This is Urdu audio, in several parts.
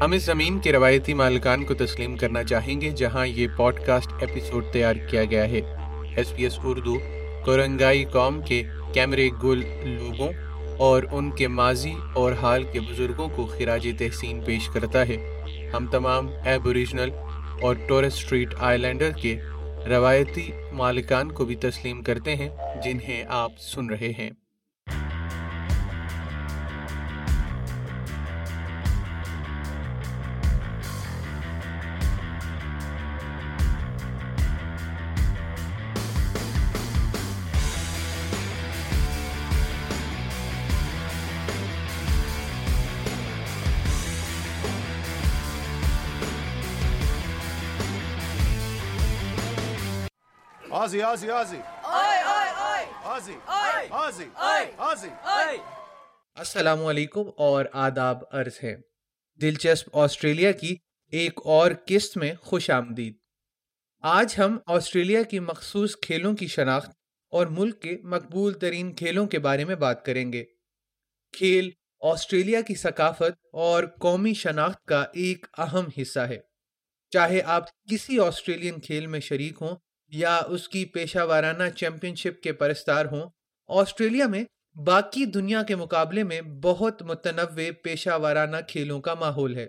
ہم اس زمین کے روایتی مالکان کو تسلیم کرنا چاہیں گے جہاں یہ پوڈ کاسٹ ایپیسوڈ تیار کیا گیا ہے۔ ایس پی ایس اردو کورنگائی قوم کے کیمرے گل لوگوں اور ان کے ماضی اور حال کے بزرگوں کو خراج تحسین پیش کرتا ہے۔ ہم تمام ایب اوریجنل اور ٹورس اسٹریٹ آئی لینڈر کے روایتی مالکان کو بھی تسلیم کرتے ہیں جنہیں آپ سن رہے ہیں۔ Ozzy, Ozzy, Ozzy. Oi, oi, oi. Ozzy. Oi. Ozzy. Oi. Ozzy. Oi. السلام علیکم اور آداب عرض ہے دلچسپ آسٹریلیا کی ایک اور قسط میں خوش آمدید آج ہم آسٹریلیا کی مخصوص کھیلوں کی شناخت اور ملک کے مقبول ترین کھیلوں کے بارے میں بات کریں گے کھیل آسٹریلیا کی ثقافت اور قومی شناخت کا ایک اہم حصہ ہے چاہے آپ کسی آسٹریلین کھیل میں شریک ہوں یا اس کی پیشہ وارانہ چیمپئن شپ کے پرستار ہوں۔ آسٹریلیا میں باقی دنیا کے مقابلے میں بہت متنوع پیشہ وارانہ کھیلوں کا ماحول ہے۔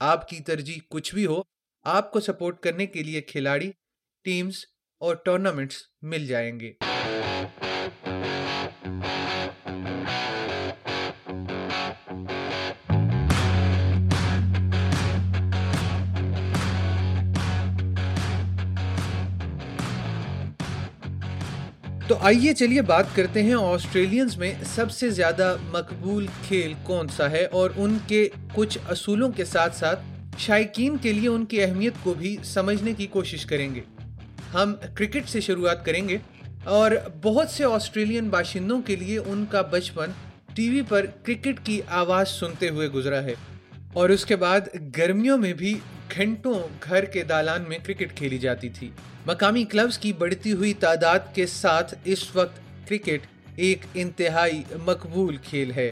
آپ کی ترجیح کچھ بھی ہو، آپ کو سپورٹ کرنے کے لیے کھلاڑی، ٹیمز اور ٹورنامنٹس مل جائیں گے۔ تو آئیے چلیے بات کرتے ہیں آسٹریلینز میں سب سے زیادہ مقبول کھیل کون سا ہے اور ان کے کچھ اصولوں کے ساتھ ساتھ شائقین کے لیے ان کی اہمیت کو بھی سمجھنے کی کوشش کریں گے۔ ہم کرکٹ سے شروعات کریں گے اور بہت سے آسٹریلین باشندوں کے لیے ان کا بچپن ٹی وی پر کرکٹ کی آواز سنتے ہوئے گزرا ہے اور اس کے بعد گرمیوں میں بھی گھنٹوں گھر کے دالان میں کرکٹ کھیلی جاتی تھی۔ مقامی کلبز کی بڑھتی ہوئی تعداد کے ساتھ اس وقت کرکٹ ایک انتہائی مقبول کھیل ہے۔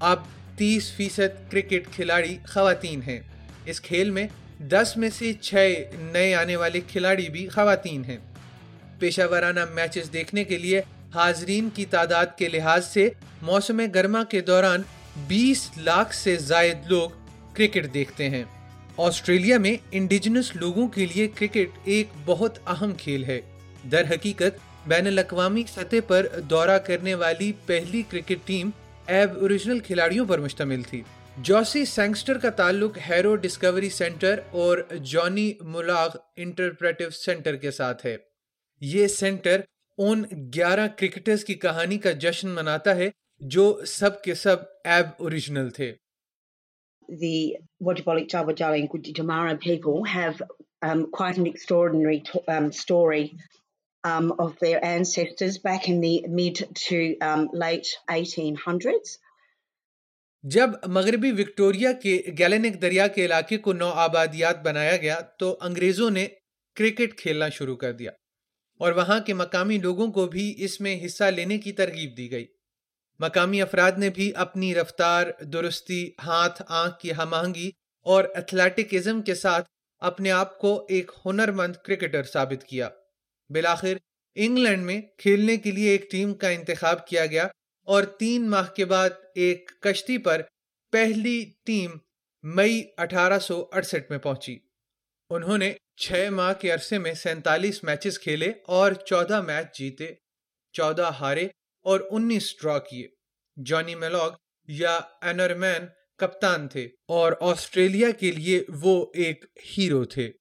اب تیس فیصد کرکٹ کھلاڑی خواتین ہیں۔ اس کھیل میں دس میں سے چھ نئے آنے والے کھلاڑی بھی خواتین ہیں۔ پیشہ ورانہ میچز دیکھنے کے لیے حاضرین کی تعداد کے لحاظ سے موسم گرما کے دوران بیس لاکھ سے زائد لوگ کرکٹ دیکھتے ہیں۔ آسٹریلیا میں انڈیجنس لوگوں کے لیے کرکٹ ایک بہت اہم کھیل ہے۔ در حقیقت، بین الاقوامی سطح پر دورہ کرنے والی پہلی کرکٹ ٹیم ایب اوریجنل کھلاڑیوں پر مشتمل تھی۔ جوسی سینگسٹر کا تعلق ہیرو ڈسکوری سینٹر اور جانی ملاغ انٹرپریٹو سینٹر کے ساتھ ہے۔ یہ سینٹر ان گیارہ کرکٹرز کی کہانی کا جشن مناتا ہے جو سب کے سب ایب اوریجنل تھے۔ The Wajibalik Jawajali and Jamara people have um, quite an extraordinary t- um, story um, of their ancestors back in the mid to um, late 1800s. جب مغربی وکٹوریا کے گیلینک دریا کے علاقے کو نو آبادیات بنایا گیا تو انگریزوں نے کرکٹ کھیلنا شروع کر دیا اور وہاں کے مقامی لوگوں کو بھی اس میں حصہ لینے کی ترغیب دی گئی مقامی افراد نے بھی اپنی رفتار، درستی، ہاتھ، آنکھ کی ہم آہنگی اور ایتھلیٹکزم کے ساتھ اپنے آپ کو ایک ہنر مند کرکٹر ثابت کیا۔ بالآخر، انگلینڈ میں کھیلنے کے لیے ایک ٹیم کا انتخاب کیا گیا اور تین ماہ کے بعد ایک کشتی پر پہلی ٹیم مئی اٹھارہ سو اڑسٹھ میں پہنچی۔ انہوں نے چھ ماہ کے عرصے میں سینتالیس میچز کھیلے اور چودہ میچ جیتے، چودہ ہارے اور انیس ڈرا کیے۔ جانی میلوگ یا اینرمین کپتان تھے اور آسٹریلیا کے لیے وہ ایک ہیرو تھے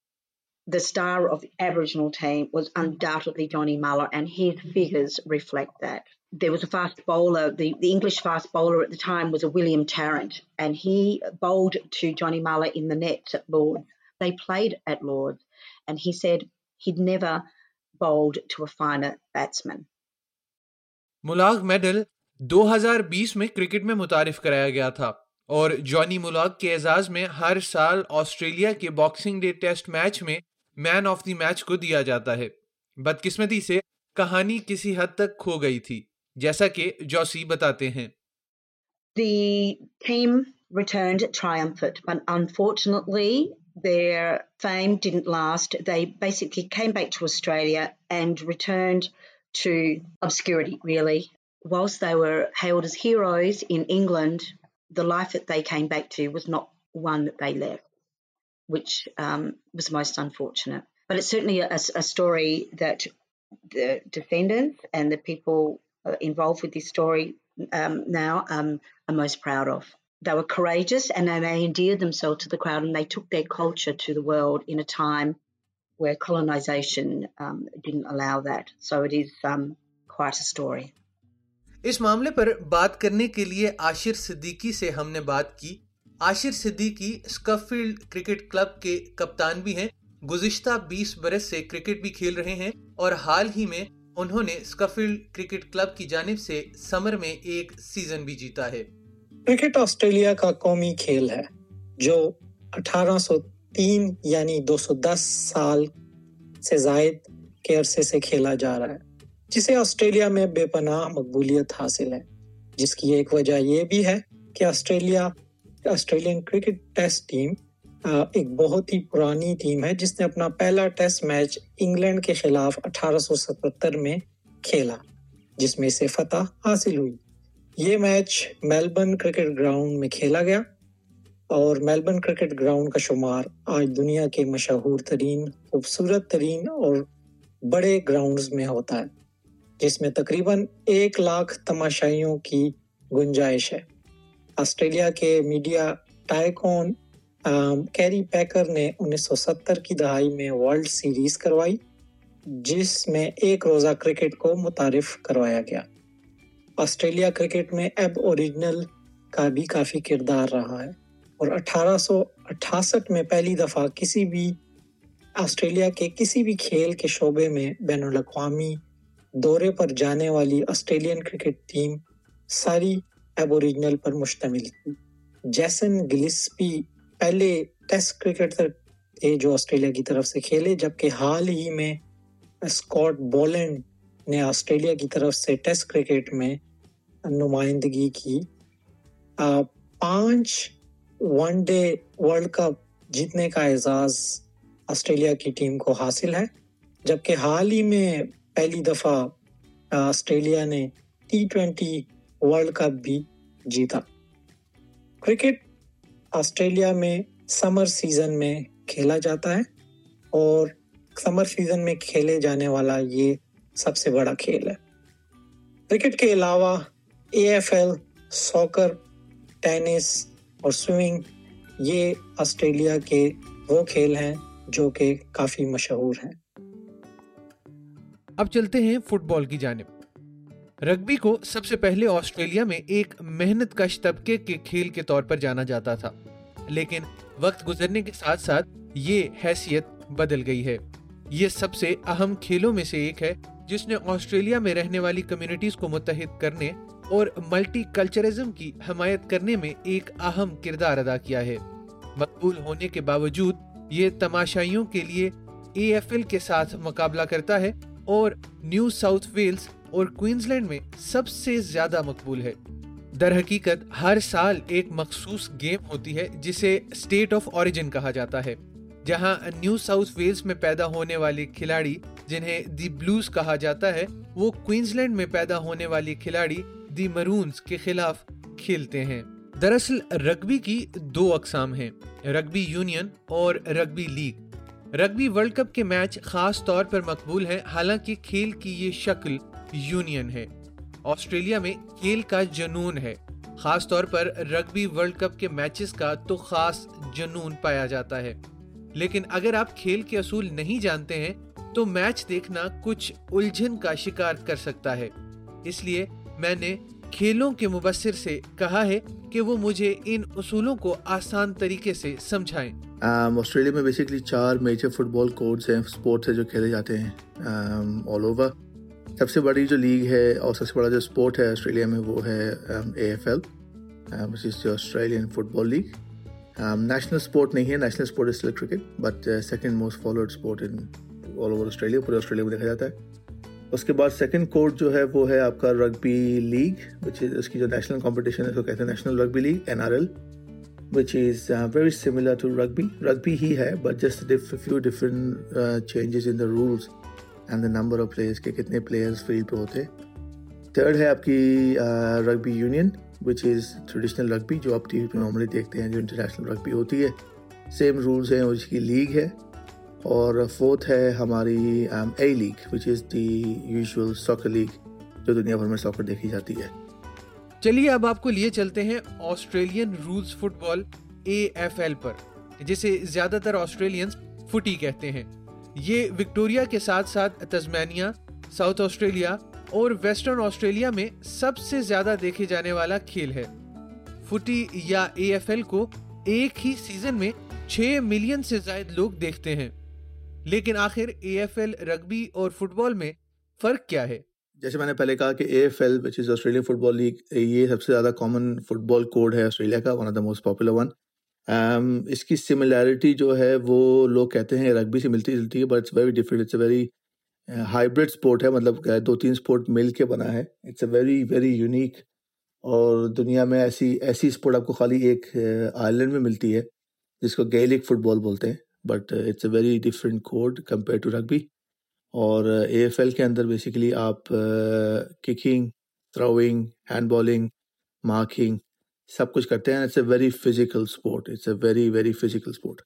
The star of the Aboriginal team was undoubtedly Johnny Muller, and his figures reflect that. There was a fast bowler, the, the English fast bowler at the time was a William Tarrant, and he bowled to Johnny Muller in the nets at Lords. They played at Lords, and he said he'd never bowled to a finer batsman. ملاغ میڈل دو ہزار بیس میں کرکٹ میں متعارف کرایا گیا تھا اور جانی ملاغ کے اعزاز میں ہر سال آسٹریلیا کے باکسنگ ڈے ٹیسٹ میچ میں مین آف دی میچ کو دیا جاتا ہے بدقسمتی سے کہانی کسی حد تک کھو گئی تھی جیسا کہ جوسی بتاتے ہیں The team returned triumphant, but unfortunately, their fame didn't last. They basically came back to Australia and returned to obscurity, really. Whilst they were hailed as heroes in England, the life that they came back to was not one that they left, which um, was most unfortunate. But it's certainly a, a, story that the descendants and the people involved with this story um, now um, are most proud of. They were courageous and they endeared themselves to the crowd and they took their culture to the world in a time where colonization um, didn't allow that. So it is um, quite a story. اس معاملے پر بات کرنے کے لیے عاشر صدیقی سے ہم نے بات کی۔ عاشر صدیقی اسکفیلڈ کرکٹ کلب کے کپتان بھی ہیں۔ گزشتہ بیس برس سے کرکٹ بھی کھیل رہے ہیں اور حال ہی میں انہوں نے اسکفیلڈ کرکٹ کلب کی جانب سے سمر میں ایک سیزن بھی جیتا ہے۔ کرکٹ آسٹریلیا کا قومی کھیل ہے، جو اٹھارہ سو تین یعنی دو سو دس سال سے زائد کے عرصے سے کھیلا جا رہا ہے۔ جسے آسٹریلیا میں بے پناہ مقبولیت حاصل ہے۔ جس کی ایک وجہ یہ بھی ہے کہ Australia, Australian cricket test team ایک بہت ہی پرانی ٹیم ہے، جس نے اپنا پہلا ٹیسٹ میچ انگلینڈ کے خلاف اٹھارہ سو ستہتر میں کھیلا، جس میں سے فتح حاصل ہوئی۔ یہ میچ میلبرن کرکٹ گراؤنڈ میں کھیلا گیا اور میلبرن کرکٹ گراؤنڈ کا شمار آج دنیا کے مشہور ترین، خوبصورت ترین اور بڑے گراؤنڈز میں ہوتا ہے۔ جس میں تقریباً ایک لاکھ تماشائیوں کی گنجائش ہے۔ آسٹریلیا کے میڈیا ٹائکون کیری پیکر نے انیس سو ستر کی دہائی میں ورلڈ سیریز کروائی، جس میں ایک روزہ کرکٹ کو متعارف کروایا گیا۔ آسٹریلیا کرکٹ میں ایب اوریجنل کا بھی کافی کردار رہا ہے اور اٹھارہ سو اٹھاسٹھ میں پہلی دفعہ کسی بھی آسٹریلیا کے کسی بھی کھیل کے شعبے میں بین الاقوامی دورے پر جانے والی آسٹریلین کرکٹ ٹیم ساری ایب اوریجنل پر مشتمل تھی۔ جیسن گلسپی پہلے ٹیسٹ کرکٹر تھے جو آسٹریلیا کی طرف سے کھیلے، جبکہ حال ہی میں اسکاٹ بولینڈ نے آسٹریلیا کی طرف سے ٹیسٹ کرکٹ میں نمائندگی کی۔ پانچ ون ڈے ورلڈ کپ جیتنے کا اعزاز آسٹریلیا کی ٹیم کو حاصل ہے، جبکہ حال ہی میں پہلی دفعہ آسٹریلیا نے ٹی ٹوینٹی ورلڈ کپ بھی جیتا۔ کرکٹ آسٹریلیا میں سمر سیزن میں کھیلا جاتا ہے اور سمر سیزن میں کھیلے جانے والا یہ سب سے بڑا کھیل ہے۔ کرکٹ کے علاوہ A F L soccer tennis اور سوئمنگ، یہ آسٹریلیا کے وہ کھیل ہیں جو کہ کافی مشہور ہیں۔ اب چلتے ہیں فٹ بال کی جانب۔ رگبی کو سب سے پہلے آسٹریلیا میں ایک محنت کش طبقے کے کھیل کے طور پر جانا جاتا تھا، لیکن وقت گزرنے کے ساتھ ساتھ یہ حیثیت بدل گئی ہے۔ یہ سب سے اہم کھیلوں میں سے ایک ہے، جس نے آسٹریلیا میں رہنے والی کمیونٹیز کو متحد کرنے اور ملٹی کلچرزم کی حمایت کرنے میں ایک اہم کردار ادا کیا ہے۔ مقبول ہونے کے باوجود یہ تماشائیوں کے لیے اے ایف ایل کے ساتھ مقابلہ کرتا ہے اور نیو ساؤتھ ویلز اور کوئنزلینڈ میں سب سے زیادہ مقبول ہے۔ در حقیقت، ہر سال ایک مخصوص گیم ہوتی ہے جسے اسٹیٹ آف اوریجن کہا جاتا ہے، جہاں نیو ساؤتھ ویلز میں پیدا ہونے والے کھلاڑی جنہیں دی بلوز کہا جاتا ہے، وہ کوئنزلینڈ میں پیدا ہونے والی کھلاڑی دی مرونز کے خلاف کھیلتے ہیں۔ دراصل، رگبی کی دو اقسام ہیں، رگبی یونین اور rugby league. Rugby world cup کے میچ خاص طور پر مقبول ہیں، حالانکہ کھیل کی یہ شکل یونین ہے۔ آسٹریلیا میں کھیل کا جنون ہے۔ خاص طور پر رگبی ورلڈ کپ کے میچز کا تو خاص جنون پایا جاتا ہے۔ لیکن اگر آپ کھیل کے اصول نہیں جانتے ہیں، تو میچ دیکھنا کچھ الجھن کا شکار کر سکتا ہے۔ اس لیے میں نے کھیلوں کے مبصر سے کہا ہے کہ وہ مجھے ان اصولوں کو آسان طریقے سے سمجھائیں۔ آسٹریلیا میں بیسکلی چار میجر فٹ بال کوڈز ہیں اسپورٹس ہیں جو کھیلے جاتے ہیں آل اوور سب سے بڑی جو لیگ ہے اور سب سے بڑا جو اسپورٹ ہے آسٹریلیا میں وہ ہے A F L Australian football league national sport نہیں ہے national sport still cricket but second most followed sport in all over Australia پورے آسٹریلیا میں دیکھا جاتا ہے۔ اس کے بعد سیکنڈ کورٹ جو ہے وہ ہے آپ کا رگبی لیگ وچ اس کی جو نیشنل کمپٹیشن ہے اس کو کہتے ہیں national rugby league N R L which is very similar to rugby rugby ہی ہے but just few different changes in the rules and the number of players کے کتنے پلیئرس فیلڈ پہ ہوتے. تھرڈ ہے آپ کی rugby union which is traditional rugby جو آپ ٹی وی پہ نارملی دیکھتے ہیں جو انٹرنیشنل رگبی ہوتی ہے. سیم رولس ہیں اس کی لیگ ہے. اور فورتھ ہے ہماری A League which is the usual soccer league جو دنیا بھر میں ساکر دیکھی جاتی ہے۔ چلیے، اب آپ کو لیے چلتے ہیں Australian rules football A F L پر، جسے زیادہ تر آسٹریلینز فٹی کہتے ہیں۔ یہ وکٹوریا کے ساتھ ساتھ تزمینیا ساؤتھ آسٹریلیا اور ویسٹرن آسٹریلیا میں سب سے زیادہ دیکھے جانے والا کھیل ہے۔ فٹی یا اے ایف ایل کو ایک ہی سیزن میں چھ ملین سے زائد لوگ دیکھتے ہیں۔ لیکن آخر اے ایف ایل رگبی اور فٹ بال میں فرق کیا ہے؟ جیسے میں نے پہلے کہا کہ A F L which is Australian football league یہ سب سے زیادہ کامن فٹ بال کوڈ ہے آسٹریلیا کا one of the most popular one اس کی سملیرٹی جو ہے وہ لوگ کہتے ہیں رگبی سے ملتی جلتی ہے but it's very different it's a very hybrid sport ہے مطلب دو تین اسپورٹ مل کے بنا ہے۔ It's a very very unique اور دنیا میں ایسی ایسی اسپورٹ آپ کو خالی ایک uh, آئرلینڈ میں ملتی ہے، جس کو گیلک فٹ بال بولتے ہیں۔ But it's a very different code compare to rugby اور اے ایف ایل کے اندر بیسیکلی آپ kicking throwing hand bowling marking سب کچھ کرتے ہیں. It's a very physical sport it's a very very physical sport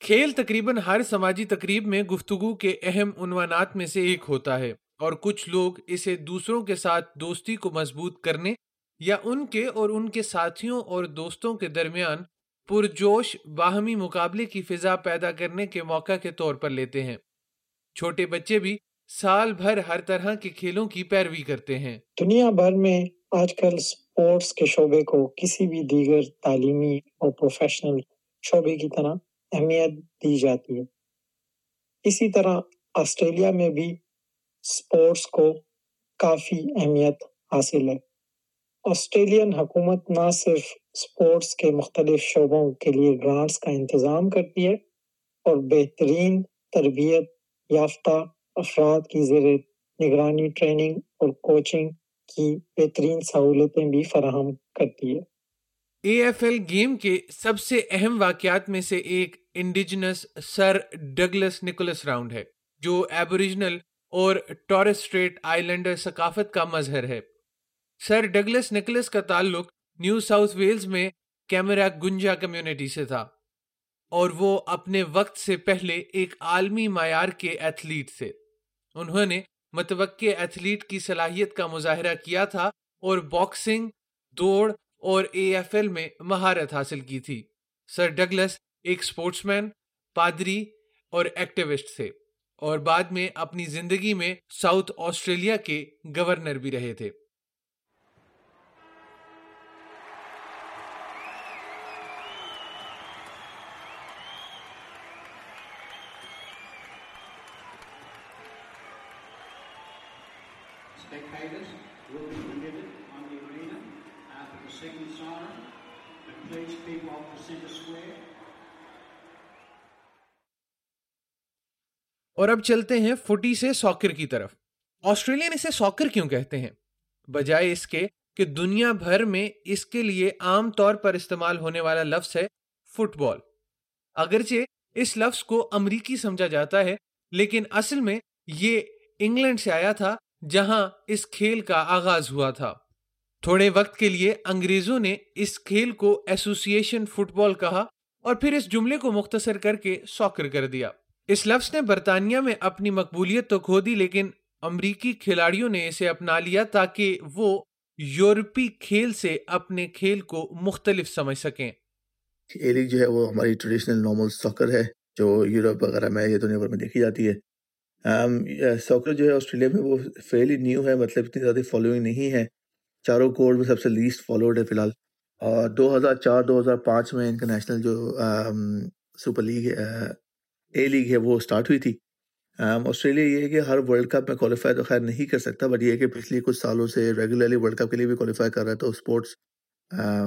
کھیل تقریباً ہر سماجی تقریب میں گفتگو کے اہم عنوانات میں سے ایک ہوتا ہے، اور کچھ لوگ اسے دوسروں کے ساتھ دوستی کو مضبوط کرنے یا ان کے اور ان کے ساتھیوں اور دوستوں کے درمیان پرجوش باہمی مقابلے کی فضا پیدا کرنے کے موقع کے طور پر لیتے ہیں۔ چھوٹے بچے بھی سال بھر ہر طرح کے کھیلوں کی پیروی کرتے ہیں۔ دنیا بھر میں آج کل سپورٹس کے شعبے کو کسی بھی دیگر تعلیمی اور پروفیشنل شعبے کی طرح اہمیت دی جاتی ہے۔ اسی طرح آسٹریلیا میں بھی سپورٹس کو کافی اہمیت حاصل ہے۔ آسٹریلین حکومت نہ صرف سپورٹس کے مختلف شعبوں کے لیے گرانٹس کا انتظام کرتی ہے، اور بہترین تربیت یافتہ افراد کی زیر نگرانی ٹریننگ اور کوچنگ کی بہترین سہولتیں بھی فراہم کرتی ہے۔ اے ایف ایل گیم کے سب سے اہم واقعات میں سے ایک Indigenous Sir Douglas Nicholls round ہے، جو ایبوریجنل اور ٹورس اسٹریٹ آئی لینڈر ثقافت کا مظہر ہے۔ سر ڈگلس نکلس کا تعلق نیو ساؤتھ ویلز میں کیمرا گنجا کمیونٹی سے تھا اور وہ اپنے وقت سے پہلے ایک عالمی معیار کے ایتھلیٹ تھے۔ انہوں نے متوقع ایتھلیٹ کی صلاحیت کا مظاہرہ کیا تھا اور باکسنگ، دوڑ اور اے ایف ایل میں مہارت حاصل کی تھی۔ سر ڈگلس ایک سپورٹس مین پادری اور ایکٹیوسٹ تھے اور بعد میں اپنی زندگی میں ساؤتھ آسٹریلیا کے گورنر بھی رہے تھے۔ اور اب چلتے ہیں فٹی سے ساکر کی طرف۔ آسٹریلین اسے ساکر کیوں کہتے ہیں؟ بجائے اس کے کہ دنیا بھر میں اس کے لیے عام طور پر استعمال ہونے والا لفظ ہے فٹ بال۔ اگرچہ اس لفظ کو امریکی سمجھا جاتا ہے، لیکن اصل میں یہ انگلینڈ سے آیا تھا جہاں اس کھیل کا آغاز ہوا تھا۔ تھوڑے وقت کے لیے انگریزوں نے اس کھیل کو ایسوسیشن فٹ بال کہا اور پھر اس جملے کو مختصر کر کے ساکر کر دیا۔ اس لفظ نے برطانیہ میں اپنی مقبولیت تو کھو دی، لیکن امریکی کھلاڑیوں نے اسے اپنا لیا تاکہ وہ یورپی کھیل سے اپنے کھیل کو مختلف سمجھ سکیں۔ جو ہے وہ ہماری ٹریڈیشنل نارمل ساکر ہے، جو یورپ وغیرہ میں یا دنیا بھر میں دیکھی جاتی ہے۔ ساکر جو ہے آسٹریلیا میں وہ فیلی نیو ہے مطلب اتنی زیادہ فالوئنگ نہیں ہے۔ چاروں کوڈ میں سب سے لیسٹ فالوڈ ہے فی الحال۔ اور دو ہزار چار، دو ہزار پانچ میں انٹرنیشنل جو سپر لیگ اے لیگ ہے، وہ اسٹارٹ ہوئی تھی۔ آسٹریلیا یہ ہے کہ ہر ورلڈ کپ میں کوالیفائی تو خیر نہیں کر سکتا بٹ یہ ہے کہ پچھلی کچھ سالوں سے ریگولرلی ورلڈ کپ کے لیے بھی کوالیفائی کر رہا ہے تو sports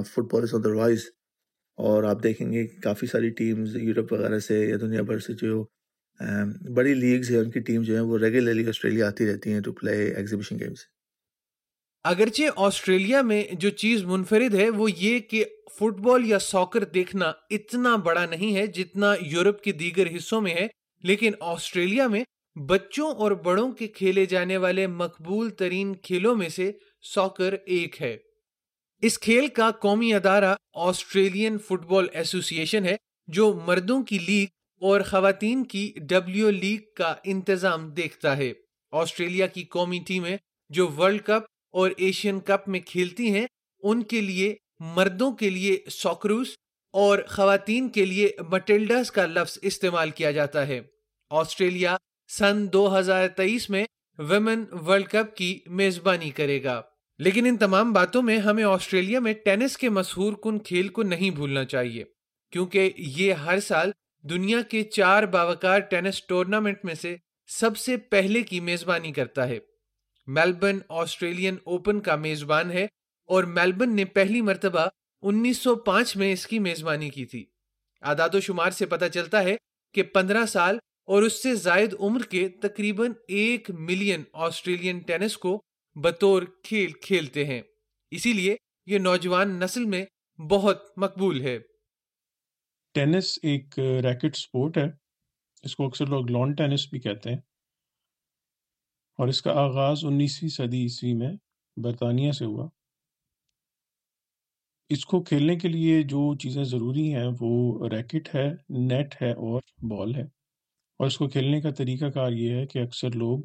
football is otherwise اور آپ دیکھیں گے کافی ساری ٹیمز یورپ وغیرہ سے یا دنیا بھر سے جو Um, بڑی لیگز ہیں، ان کی ٹیم جو ہیں، وہ ریگولرلی آسٹریلیا آتی رہتی ہیں ٹو پلے ایگزیبیشن گیمس اگرچہ آسٹریلیا میں جو چیز منفرد ہے، وہ یہ کہ فٹ بال یا ساکر دیکھنا اتنا بڑا نہیں ہے جتنا یورپ کے دیگر حصوں میں ہے، لیکن آسٹریلیا میں بچوں اور بڑوں کے کھیلے جانے والے مقبول ترین کھیلوں میں سے ساکر ایک ہے۔ اس کھیل کا قومی ادارہ آسٹریلین فٹ بال ایسوسیشن ہے، جو مردوں کی لیگ اور خواتین کی ڈبلیو لیگ کا انتظام دیکھتا ہے۔ آسٹریلیا کی قومی ٹیمیں جو ورلڈ کپ اور ایشین کپ میں کھیلتی ہیں، ان کے لیے، مردوں کے لیے سوکروس اور خواتین کے لیے مٹلڈاس کا لفظ استعمال کیا جاتا ہے۔ آسٹریلیا سن دو ہزار تیئیس میں ویمن ورلڈ کپ کی میزبانی کرے گا۔ لیکن ان تمام باتوں میں ہمیں آسٹریلیا میں ٹینس کے مشہور کن کھیل کو نہیں بھولنا چاہیے، کیونکہ یہ ہر سال دنیا کے چار باوکار ٹینس ٹورنامنٹ میں سے سب سے پہلے کی میزبانی کرتا ہے۔ میلبرن آسٹریلین اوپن کا میزبان ہے اور میلبرن نے پہلی مرتبہ انیس سو پانچ میں اس کی میزبانی کی تھی۔ اعداد و شمار سے پتا چلتا ہے کہ پندرہ سال اور اس سے زائد عمر کے تقریباً ایک ملین آسٹریلین ٹینس کو بطور کھیل کھیلتے ہیں۔ اسی لیے یہ نوجوان نسل میں بہت مقبول ہے۔ ٹینس ایک ریکٹ سپورٹ ہے۔ اس کو اکثر لوگ لان ٹینس بھی کہتے ہیں۔ اور اس کا آغاز انیسویں صدی عیسوی میں برطانیہ سے ہوا۔ اس کو کھیلنے کے لیے جو چیزیں ضروری ہیں وہ ریکٹ ہے، نیٹ ہے اور بال ہے۔ اور اس کو کھیلنے کا طریقہ کار یہ ہے کہ اکثر لوگ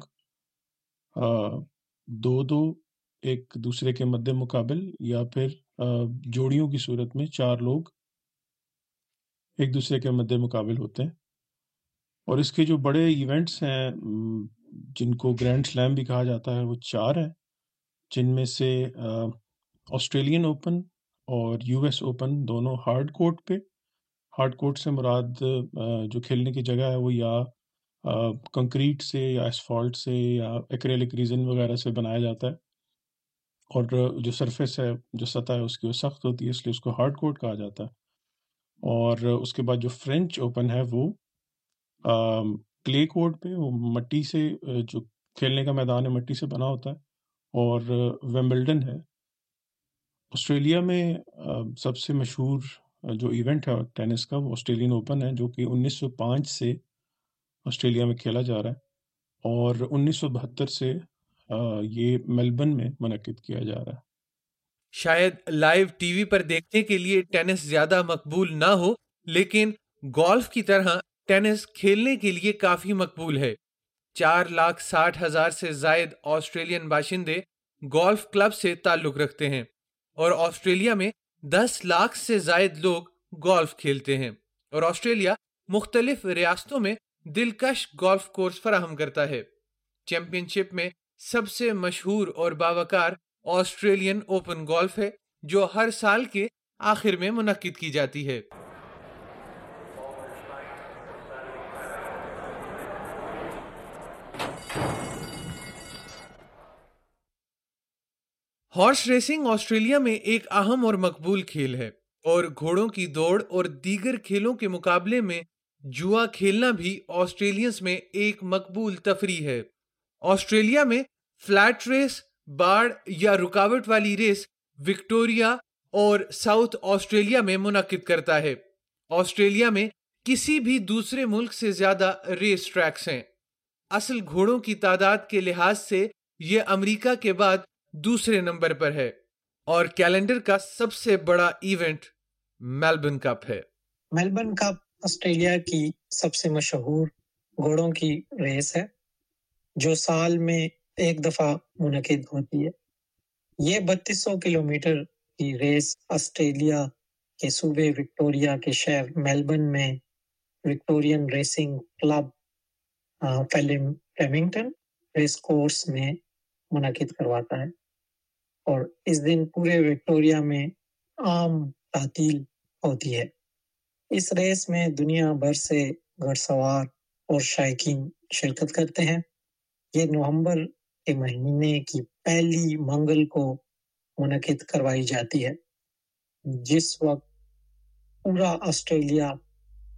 دو دو ایک دوسرے کے مد مقابل یا پھر جوڑیوں کی صورت میں چار لوگ ایک دوسرے کے مد مقابل ہوتے ہیں۔ اور اس کے جو بڑے ایونٹس ہیں جن کو گرینڈ سلیم بھی کہا جاتا ہے، وہ چار ہیں۔ جن میں سے آسٹریلین اوپن اور یو ایس اوپن دونوں ہارڈ کورٹ پہ۔ ہارڈ کورٹ سے مراد جو کھیلنے کی جگہ ہے، وہ یا کنکریٹ سے یا اسفالٹ سے یا ایکریلک ریزن وغیرہ سے بنایا جاتا ہے۔ اور جو سرفیس ہے، جو سطح ہے، اس کی وہ سخت ہوتی ہے، اس لیے اس کو ہارڈ کورٹ کہا جاتا ہے۔ اور اس کے بعد جو فرینچ اوپن ہے وہ کلے کورٹ پہ، وہ مٹی سے جو کھیلنے کا میدان ہے، مٹی سے بنا ہوتا ہے اور ویمبلڈن ہے۔ آسٹریلیا میں سب سے مشہور جو ایونٹ ہے ٹینس کا، وہ آسٹریلین اوپن ہے، جو کہ انیس سو پانچ سے آسٹریلیا میں کھیلا جا رہا ہے اور انیس سو بہتر سے یہ میلبرن میں منعقد کیا جا رہا ہے۔ شاید لائیو ٹی وی پر دیکھنے کے لیے ٹینس زیادہ مقبول نہ ہو، لیکن گولف کی طرح ٹینس کھیلنے کے لیے کافی مقبول ہے۔ چار لاکھ ساٹھ ہزار سے زائد آسٹریلین باشندے گولف کلب سے تعلق رکھتے ہیں اور آسٹریلیا میں دس لاکھ سے زائد لوگ گولف کھیلتے ہیں۔ اور آسٹریلیا مختلف ریاستوں میں دلکش گولف کورس فراہم کرتا ہے۔ چیمپئن شپ میں سب سے مشہور اور باوکار آسٹریلین اوپن گولف ہے، جو ہر سال کے آخر میں منعقد کی جاتی ہے۔ ہارس ریسنگ آسٹریلیا میں ایک اہم اور مقبول کھیل ہے، اور گھوڑوں کی دوڑ اور دیگر کھیلوں کے مقابلے میں جوا کھیلنا بھی آسٹریلینس میں ایک مقبول تفریح ہے۔ آسٹریلیا میں فلیٹ ریس باڑ یا رکاوٹ والی ریس وکٹوریا اور ساؤتھ آسٹریلیا میں منعقد کرتا ہے۔ آسٹریلیا میں کسی بھی دوسرے ملک سے زیادہ ریس ٹریکس ہیں۔ اصل گھوڑوں کی تعداد کے لحاظ سے یہ امریکہ کے بعد دوسرے نمبر پر ہے اور کیلنڈر کا سب سے بڑا ایونٹ میلبرن کپ ہے۔ میلبرن کپ آسٹریلیا کی سب سے مشہور گھوڑوں کی ریس ہے، جو سال میں ایک دفعہ منعقد ہوتی ہے۔ یہ بتیس سو کلو میٹر کی ریس آسٹریلیا کے صوبے وکٹوریا کے شہر میلبرن میں Victorian racing club Flemington racecourse میں منعقد کرواتا ہے۔ اور اس دن پورے وکٹوریا میں عام تعطیل ہوتی ہے۔ اس ریس میں دنیا بھر سے گھڑ سوار اور شائقین شرکت کرتے ہیں۔ یہ نومبر کے مہینے کی پہلی منگل کو منعقد کروائی جاتی ہے، جس وقت پورا آسٹریلیا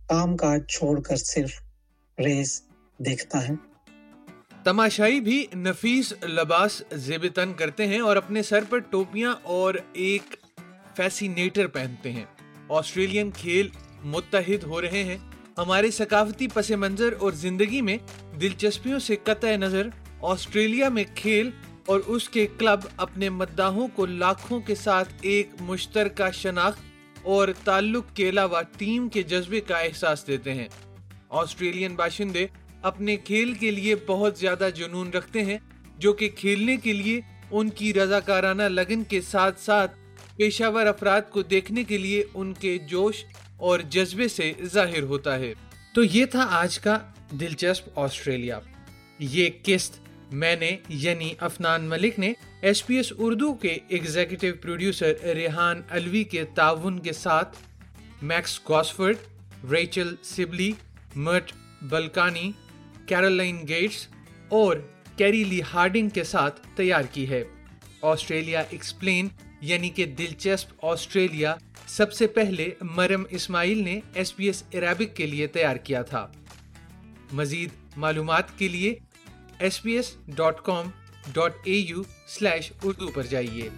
کام کاج چھوڑ کر صرف ریس دیکھتا ہے۔ تماشائی بھی نفیس لباس زیب تن کرتے ہیں اور اپنے سر پر ٹوپیاں اور ایک فیسینیٹر پہنتے ہیں۔ آسٹریلین کھیل متحد ہو رہے ہیں۔ ہمارے ثقافتی پس منظر اور زندگی میں دلچسپیوں سے قطع نظر آسٹریلیا میں کھیل اور اس کے کلب اپنے مداحوں کو لاکھوں کے ساتھ ایک مشترکہ شناخت اور تعلق کے علاوہ ٹیم کے جذبے کا احساس دیتے ہیں۔ آسٹریلین باشندے اپنے کھیل کے لیے بہت زیادہ جنون رکھتے ہیں، جو کہ کھیلنے کے لیے ان کی رضاکارانہ لگن کے ساتھ ساتھ پیشہ ور افراد کو دیکھنے کے لیے ان کے جوش اور جذبے سے ظاہر ہوتا ہے۔ تو یہ تھا آج کا دلچسپ آسٹریلیا۔ یہ قسط میں نے یعنی افنان ملک نے ایس پی ایس اردو کے ایگزیکٹو پروڈیوسر ریحان الوی کے تعاون کے ساتھ Max Gosford, Rachel Sibley, Mert Bilkani, Caroline Gates اور کیری لی ہارڈنگ کے ساتھ تیار کی ہے۔ آسٹریلیا ایکسپلین یعنی کہ دلچسپ آسٹریلیا سب سے پہلے مرم اسماعیل نے ایس پی ایس عربک کے لیے تیار کیا تھا۔ مزید معلومات کے لیے S B S dot com dot A U slash Urdu پر جائیے۔